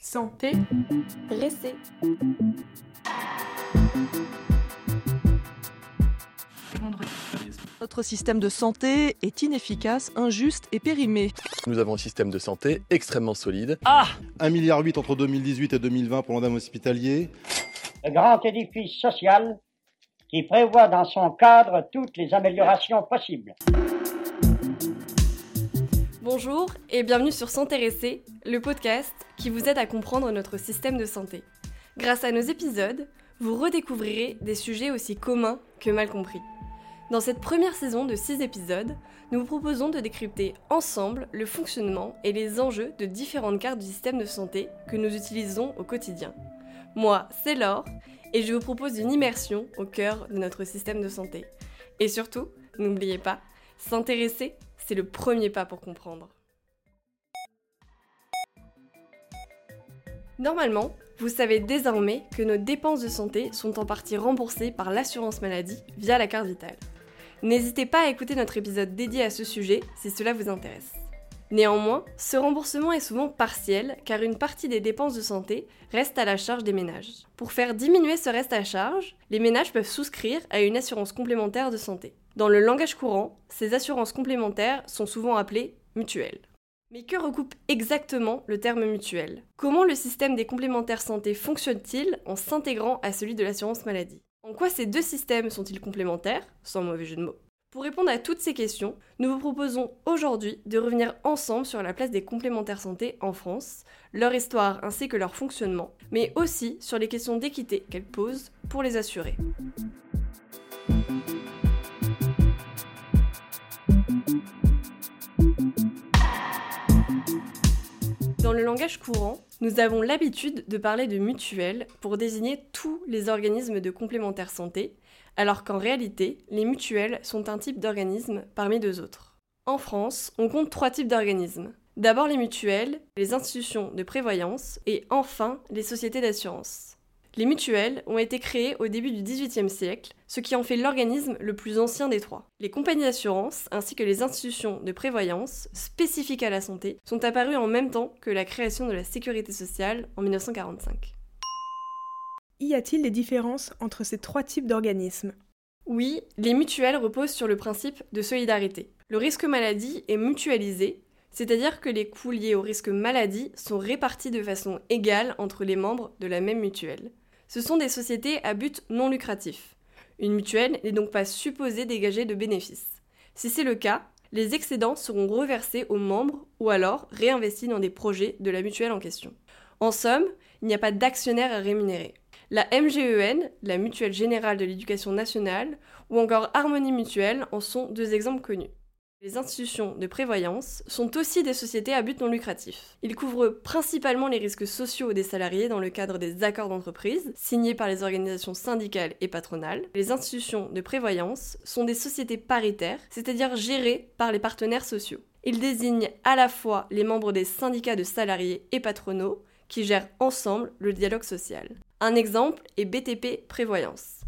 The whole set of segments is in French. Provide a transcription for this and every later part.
Santé. Restez. Notre système de santé est inefficace, injuste et périmé. Nous avons un système de santé extrêmement solide. Ah 1,8 milliard entre 2018 et 2020 pour l'endame hospitalier. Le grand édifice social qui prévoit dans son cadre toutes les améliorations possibles. Bonjour et bienvenue sur S'intéresser, le podcast qui vous aide à comprendre notre système de santé. Grâce à nos épisodes, vous redécouvrirez des sujets aussi communs que mal compris. Dans cette première saison de 6 épisodes, nous vous proposons de décrypter ensemble le fonctionnement et les enjeux de différentes cartes du système de santé que nous utilisons au quotidien. Moi, c'est Laure, et je vous propose une immersion au cœur de notre système de santé. Et surtout, n'oubliez pas, s'intéresser, c'est le premier pas pour comprendre. Normalement, vous savez désormais que nos dépenses de santé sont en partie remboursées par l'assurance maladie via la carte vitale. N'hésitez pas à écouter notre épisode dédié à ce sujet si cela vous intéresse. Néanmoins, ce remboursement est souvent partiel car une partie des dépenses de santé reste à la charge des ménages. Pour faire diminuer ce reste à charge, les ménages peuvent souscrire à une assurance complémentaire de santé. Dans le langage courant, ces assurances complémentaires sont souvent appelées mutuelles. Mais que recoupe exactement le terme mutuel? Comment le système des complémentaires santé fonctionne-t-il en s'intégrant à celui de l'assurance maladie? En quoi ces deux systèmes sont-ils complémentaires, sans mauvais jeu de mots Pour répondre à toutes ces questions, nous vous proposons aujourd'hui de revenir ensemble sur la place des complémentaires santé en France, leur histoire ainsi que leur fonctionnement, mais aussi sur les questions d'équité qu'elles posent pour les assurés. Dans le langage courant, nous avons l'habitude de parler de mutuelles pour désigner tous les organismes de complémentaire santé, alors qu'en réalité, les mutuelles sont un type d'organisme parmi deux autres. En France, on compte trois types d'organismes. D'abord les mutuelles, les institutions de prévoyance et enfin les sociétés d'assurance. Les mutuelles ont été créées au début du XVIIIe siècle, ce qui en fait l'organisme le plus ancien des trois. Les compagnies d'assurance ainsi que les institutions de prévoyance spécifiques à la santé sont apparues en même temps que la création de la sécurité sociale en 1945. Y a-t-il des différences entre ces trois types d'organismes? Oui, les mutuelles reposent sur le principe de solidarité. Le risque maladie est mutualisé, c'est-à-dire que les coûts liés au risque maladie sont répartis de façon égale entre les membres de la même mutuelle ce sont des sociétés à but non lucratif. Une mutuelle n'est donc pas supposée dégager de bénéfices. Si c'est le cas, les excédents seront reversés aux membres ou alors réinvestis dans des projets de la mutuelle en question. En somme, il n'y a pas d'actionnaire à rémunérer. La MGEN, la Mutuelle Générale de l'Éducation nationale, ou encore Harmonie Mutuelle en sont deux exemples connus. Les institutions de prévoyance sont aussi des sociétés à but non lucratif. Ils couvrent principalement les risques sociaux des salariés dans le cadre des accords d'entreprise signés par les organisations syndicales et patronales. Les institutions de prévoyance sont des sociétés paritaires, c'est-à-dire gérées par les partenaires sociaux. Ils désignent à la fois les membres des syndicats de salariés et patronaux qui gèrent ensemble le dialogue social. Un exemple est BTP Prévoyance.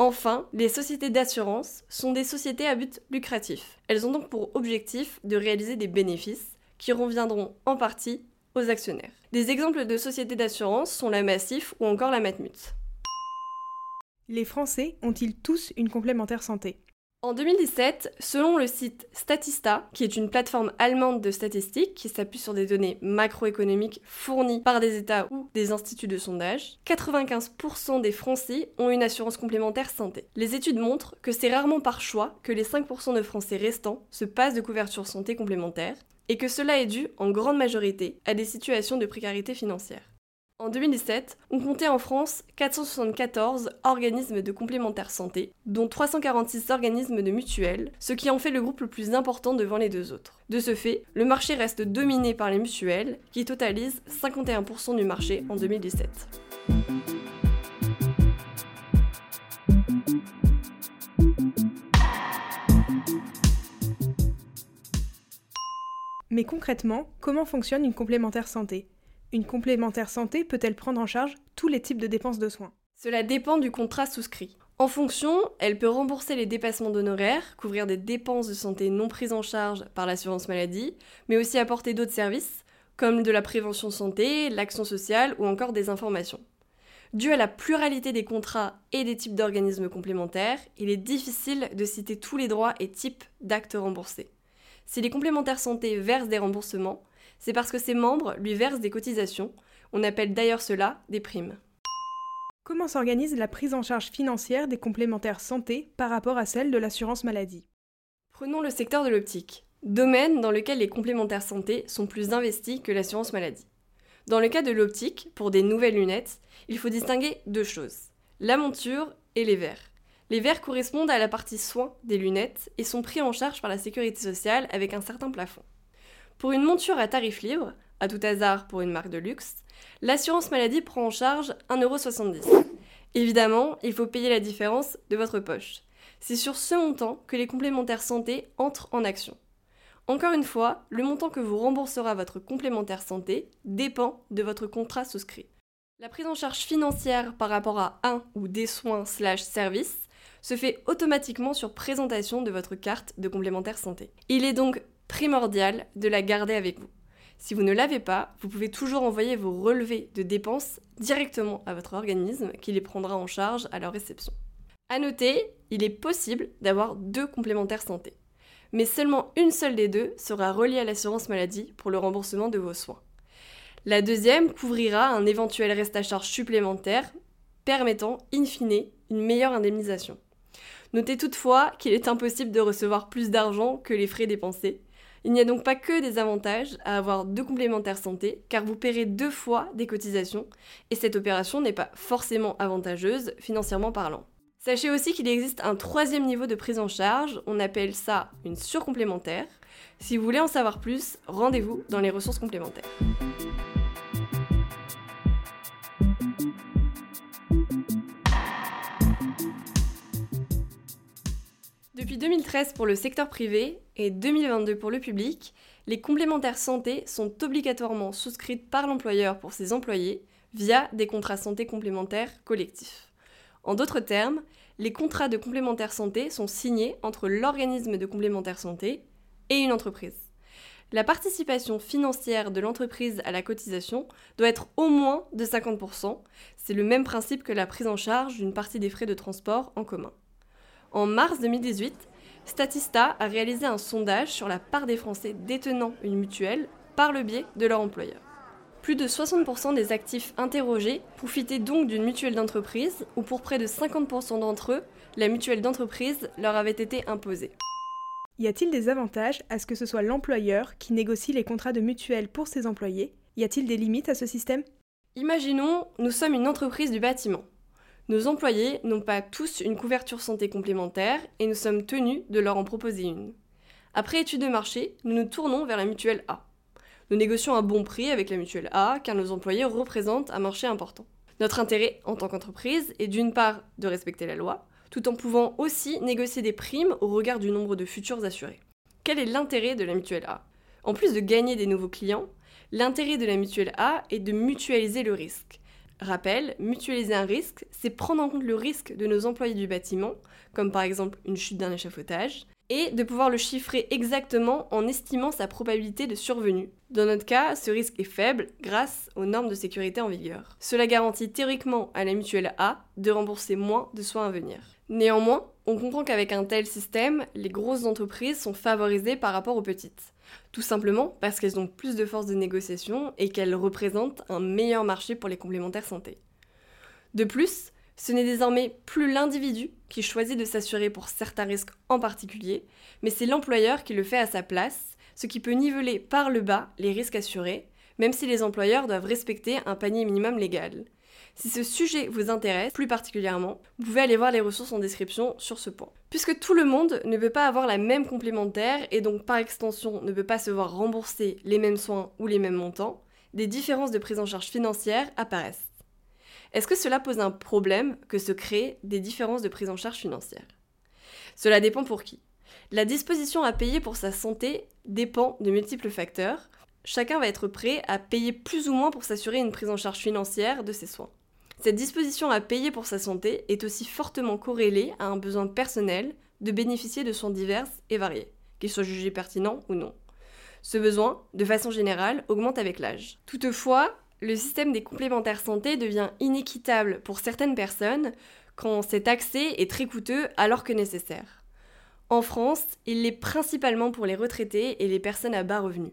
Enfin, les sociétés d'assurance sont des sociétés à but lucratif. Elles ont donc pour objectif de réaliser des bénéfices qui reviendront en partie aux actionnaires. Des exemples de sociétés d'assurance sont la Massif ou encore la Matmut. Les Français ont-ils tous une complémentaire santé? En 2017, selon le site Statista, qui est une plateforme allemande de statistiques qui s'appuie sur des données macroéconomiques fournies par des États ou des instituts de sondage, 95% des Français ont une assurance complémentaire santé. Les études montrent que c'est rarement par choix que les 5% de Français restants se passent de couverture santé complémentaire, et que cela est dû en grande majorité à des situations de précarité financière. En 2017, on comptait en France 474 organismes de complémentaire santé, dont 346 organismes de mutuelles, ce qui en fait le groupe le plus important devant les deux autres. De ce fait, le marché reste dominé par les mutuelles, qui totalisent 51% du marché en 2017. Mais concrètement, comment fonctionne une complémentaire santé? Une complémentaire santé peut-elle prendre en charge tous les types de dépenses de soins? Cela dépend du contrat souscrit. En fonction, elle peut rembourser les dépassements d'honoraires, couvrir des dépenses de santé non prises en charge par l'assurance maladie, mais aussi apporter d'autres services, comme de la prévention santé, l'action sociale ou encore des informations. Dû à la pluralité des contrats et des types d'organismes complémentaires, il est difficile de citer tous les droits et types d'actes remboursés. Si les complémentaires santé versent des remboursements, c'est parce que ses membres lui versent des cotisations, on appelle d'ailleurs cela des primes. Comment s'organise la prise en charge financière des complémentaires santé par rapport à celle de l'assurance maladie? Prenons le secteur de l'optique, domaine dans lequel les complémentaires santé sont plus investis que l'assurance maladie. Dans le cas de l'optique, pour des nouvelles lunettes, il faut distinguer deux choses, la monture et les verres. Les verres correspondent à la partie soins des lunettes et sont pris en charge par la sécurité sociale avec un certain plafond. Pour une monture à tarif libre, à tout hasard pour une marque de luxe, l'assurance maladie prend en charge 1,70€. Évidemment, il faut payer la différence de votre poche. C'est sur ce montant que les complémentaires santé entrent en action. Encore une fois, le montant que vous remboursera votre complémentaire santé dépend de votre contrat souscrit. La prise en charge financière par rapport à un ou des soins slash services se fait automatiquement sur présentation de votre carte de complémentaire santé. Il est donc primordial de la garder avec vous. Si vous ne l'avez pas, vous pouvez toujours envoyer vos relevés de dépenses directement à votre organisme qui les prendra en charge à leur réception. A noter, il est possible d'avoir deux complémentaires santé, mais seulement une seule des deux sera reliée à l'assurance maladie pour le remboursement de vos soins. La deuxième couvrira un éventuel reste à charge supplémentaire permettant, in fine, une meilleure indemnisation. Notez toutefois qu'il est impossible de recevoir plus d'argent que les frais dépensés, il n'y a donc pas que des avantages à avoir deux complémentaires santé, car vous paierez deux fois des cotisations, et cette opération n'est pas forcément avantageuse financièrement parlant. Sachez aussi qu'il existe un troisième niveau de prise en charge, on appelle ça une surcomplémentaire. Si vous voulez en savoir plus, rendez-vous dans les ressources complémentaires. Depuis 2013 pour le secteur privé et 2022 pour le public, les complémentaires santé sont obligatoirement souscrites par l'employeur pour ses employés via des contrats santé complémentaires collectifs. En d'autres termes, les contrats de complémentaire santé sont signés entre l'organisme de complémentaire santé et une entreprise. La participation financière de l'entreprise à la cotisation doit être au moins de 50%. C'est le même principe que la prise en charge d'une partie des frais de transport en commun. En mars 2018, Statista a réalisé un sondage sur la part des Français détenant une mutuelle par le biais de leur employeur. Plus de 60% des actifs interrogés profitaient donc d'une mutuelle d'entreprise, ou pour près de 50% d'entre eux, la mutuelle d'entreprise leur avait été imposée. Y a-t-il des avantages à ce que ce soit l'employeur qui négocie les contrats de mutuelle pour ses employés? Y a-t-il des limites à ce système? Imaginons, nous sommes une entreprise du bâtiment. Nos employés n'ont pas tous une couverture santé complémentaire et nous sommes tenus de leur en proposer une. Après étude de marché, nous nous tournons vers la mutuelle A. Nous négocions un bon prix avec la mutuelle A car nos employés représentent un marché important. Notre intérêt en tant qu'entreprise est d'une part de respecter la loi, tout en pouvant aussi négocier des primes au regard du nombre de futurs assurés. Quel est l'intérêt de la mutuelle A? En plus de gagner des nouveaux clients, l'intérêt de la mutuelle A est de mutualiser le risque. Rappel, mutualiser un risque, c'est prendre en compte le risque de nos employés du bâtiment, comme par exemple une chute d'un échafaudage, et de pouvoir le chiffrer exactement en estimant sa probabilité de survenue. Dans notre cas, ce risque est faible grâce aux normes de sécurité en vigueur. Cela garantit théoriquement à la mutuelle A de rembourser moins de soins à venir. Néanmoins, on comprend qu'avec un tel système, les grosses entreprises sont favorisées par rapport aux petites. Tout simplement parce qu'elles ont plus de force de négociation et qu'elles représentent un meilleur marché pour les complémentaires santé. De plus, ce n'est désormais plus l'individu qui choisit de s'assurer pour certains risques en particulier, mais c'est l'employeur qui le fait à sa place, ce qui peut niveler par le bas les risques assurés, même si les employeurs doivent respecter un panier minimum légal. Si ce sujet vous intéresse plus particulièrement, vous pouvez aller voir les ressources en description sur ce point. Puisque tout le monde ne veut pas avoir la même complémentaire et donc par extension ne peut pas se voir rembourser les mêmes soins ou les mêmes montants, des différences de prise en charge financière apparaissent. Est-ce que cela pose un problème que se créent des différences de prise en charge financière? Cela dépend pour qui. La disposition à payer pour sa santé dépend de multiples facteurs. Chacun va être prêt à payer plus ou moins pour s'assurer une prise en charge financière de ses soins. Cette disposition à payer pour sa santé est aussi fortement corrélée à un besoin personnel de bénéficier de soins divers et variés, qu'ils soient jugés pertinents ou non. Ce besoin, de façon générale, augmente avec l'âge. Toutefois, le système des complémentaires santé devient inéquitable pour certaines personnes quand cet accès est très coûteux alors que nécessaire. En France, il l'est principalement pour les retraités et les personnes à bas revenus.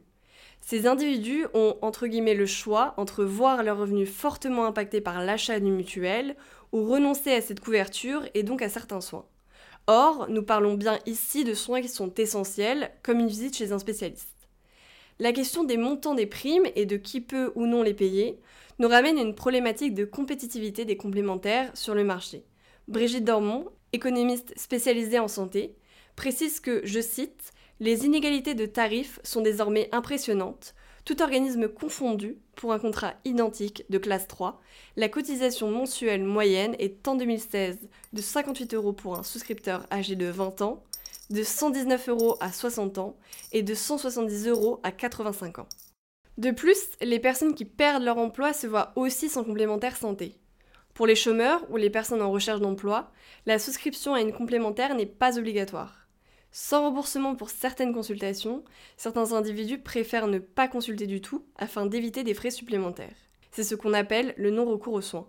Ces individus ont entre guillemets le choix entre voir leurs revenus fortement impactés par l'achat d'une mutuelle ou renoncer à cette couverture et donc à certains soins. Or, nous parlons bien ici de soins qui sont essentiels, comme une visite chez un spécialiste. La question des montants des primes et de qui peut ou non les payer nous ramène à une problématique de compétitivité des complémentaires sur le marché. Brigitte Dormont, économiste spécialisée en santé, précise que, je cite, les inégalités de tarifs sont désormais impressionnantes. Tout organisme confondu, pour un contrat identique de classe 3, la cotisation mensuelle moyenne est en 2016 de 58 euros pour un souscripteur âgé de 20 ans, de 119 euros à 60 ans et de 170 euros à 85 ans. De plus, les personnes qui perdent leur emploi se voient aussi sans complémentaire santé. Pour les chômeurs ou les personnes en recherche d'emploi, la souscription à une complémentaire n'est pas obligatoire. Sans remboursement pour certaines consultations, certains individus préfèrent ne pas consulter du tout afin d'éviter des frais supplémentaires. C'est ce qu'on appelle le non-recours aux soins.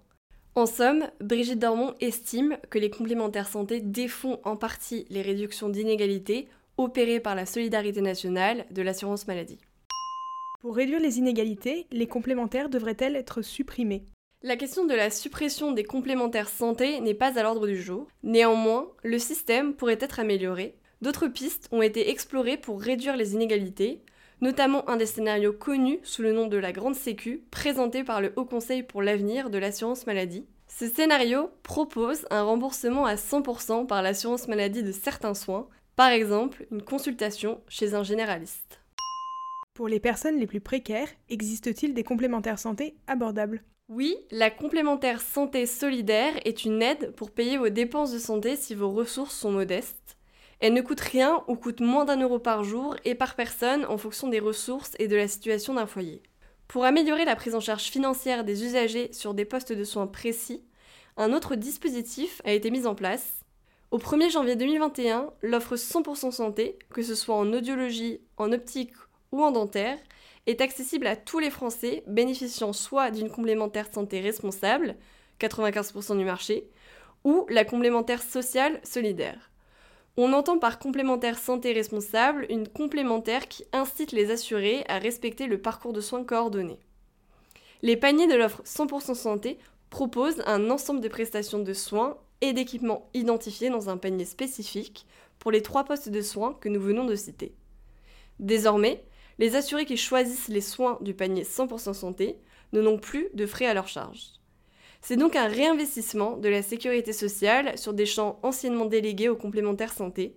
En somme, Brigitte Dormont estime que les complémentaires santé défont en partie les réductions d'inégalités opérées par la solidarité nationale de l'assurance maladie. Pour réduire les inégalités, les complémentaires devraient-elles être supprimées la question de la suppression des complémentaires santé n'est pas à l'ordre du jour. Néanmoins, le système pourrait être amélioré D'autres pistes ont été explorées pour réduire les inégalités, notamment un des scénarios connus sous le nom de la Grande Sécu, présenté par le Haut Conseil pour l'avenir de l'assurance maladie. Ce scénario propose un remboursement à 100% par l'assurance maladie de certains soins, par exemple une consultation chez un généraliste. Pour les personnes les plus précaires, existe-t-il des complémentaires santé abordables? Oui, la complémentaire santé solidaire est une aide pour payer vos dépenses de santé si vos ressources sont modestes. Elle ne coûte rien ou coûte moins d'un euro par jour et par personne en fonction des ressources et de la situation d'un foyer. Pour améliorer la prise en charge financière des usagers sur des postes de soins précis, un autre dispositif a été mis en place. Au 1er janvier 2021, l'offre 100% santé, que ce soit en audiologie, en optique ou en dentaire, est accessible à tous les Français bénéficiant soit d'une complémentaire santé responsable, 95% du marché, ou la complémentaire sociale solidaire. On entend par complémentaire santé responsable une complémentaire qui incite les assurés à respecter le parcours de soins coordonné. Les paniers de l'offre 100% santé proposent un ensemble de prestations de soins et d'équipements identifiés dans un panier spécifique pour les trois postes de soins que nous venons de citer. Désormais, les assurés qui choisissent les soins du panier 100% santé n'ont plus de frais à leur charge. C'est donc un réinvestissement de la sécurité sociale sur des champs anciennement délégués aux complémentaires santé.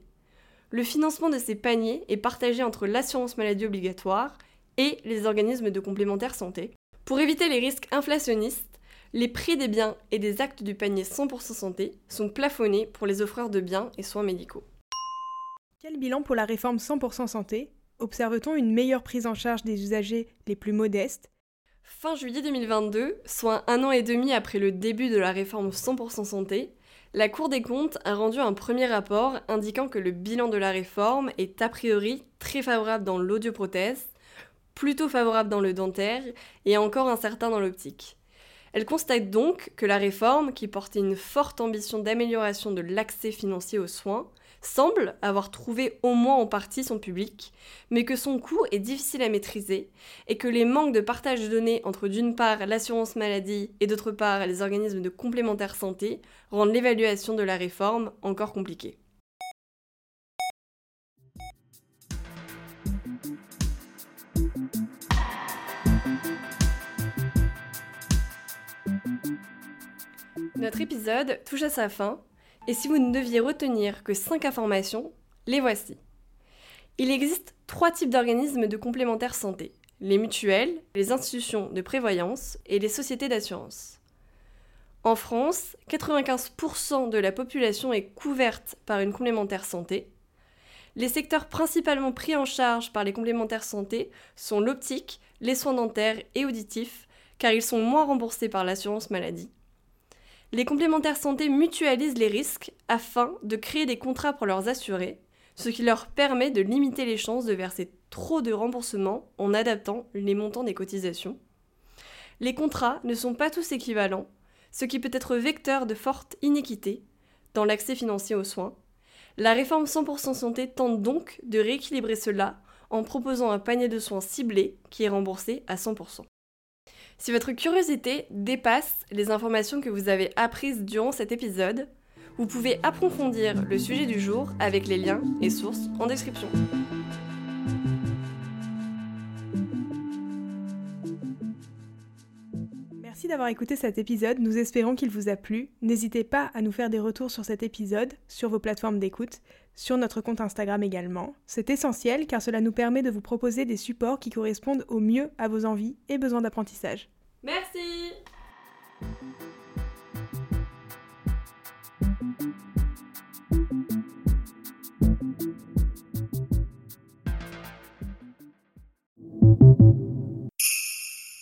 Le financement de ces paniers est partagé entre l'assurance maladie obligatoire et les organismes de complémentaires santé. Pour éviter les risques inflationnistes, les prix des biens et des actes du panier 100% santé sont plafonnés pour les offreurs de biens et soins médicaux. Quel bilan pour la réforme 100% santé? Observe-t-on une meilleure prise en charge des usagers les plus modestes Fin juillet 2022, soit un an et demi après le début de la réforme 100% santé, la Cour des comptes a rendu un premier rapport indiquant que le bilan de la réforme est a priori très favorable dans l'audioprothèse, plutôt favorable dans le dentaire et encore incertain dans l'optique. Elle constate donc que la réforme, qui portait une forte ambition d'amélioration de l'accès financier aux soins, semble avoir trouvé au moins en partie son public, mais que son coût est difficile à maîtriser et que les manques de partage de données entre d'une part l'assurance maladie et d'autre part les organismes de complémentaire santé rendent l'évaluation de la réforme encore compliquée. Notre épisode touche à sa fin et si vous ne deviez retenir que 5 informations, les voici. Il existe trois types d'organismes de complémentaire santé. Les mutuelles, les institutions de prévoyance et les sociétés d'assurance. En France, 95% de la population est couverte par une complémentaire santé. Les secteurs principalement pris en charge par les complémentaires santé sont l'optique, les soins dentaires et auditifs, car ils sont moins remboursés par l'assurance maladie. Les complémentaires santé mutualisent les risques afin de créer des contrats pour leurs assurés, ce qui leur permet de limiter les chances de verser trop de remboursements en adaptant les montants des cotisations. Les contrats ne sont pas tous équivalents, ce qui peut être vecteur de forte inéquité dans l'accès financier aux soins. La réforme 100% santé tente donc de rééquilibrer cela en proposant un panier de soins ciblé qui est remboursé à 100%. Si votre curiosité dépasse les informations que vous avez apprises durant cet épisode, vous pouvez approfondir le sujet du jour avec les liens et sources en description. Merci d'avoir écouté cet épisode, nous espérons qu'il vous a plu. N'hésitez pas à nous faire des retours sur cet épisode, sur vos plateformes d'écoute, sur notre compte Instagram également. C'est essentiel car cela nous permet de vous proposer des supports qui correspondent au mieux à vos envies et besoins d'apprentissage. Merci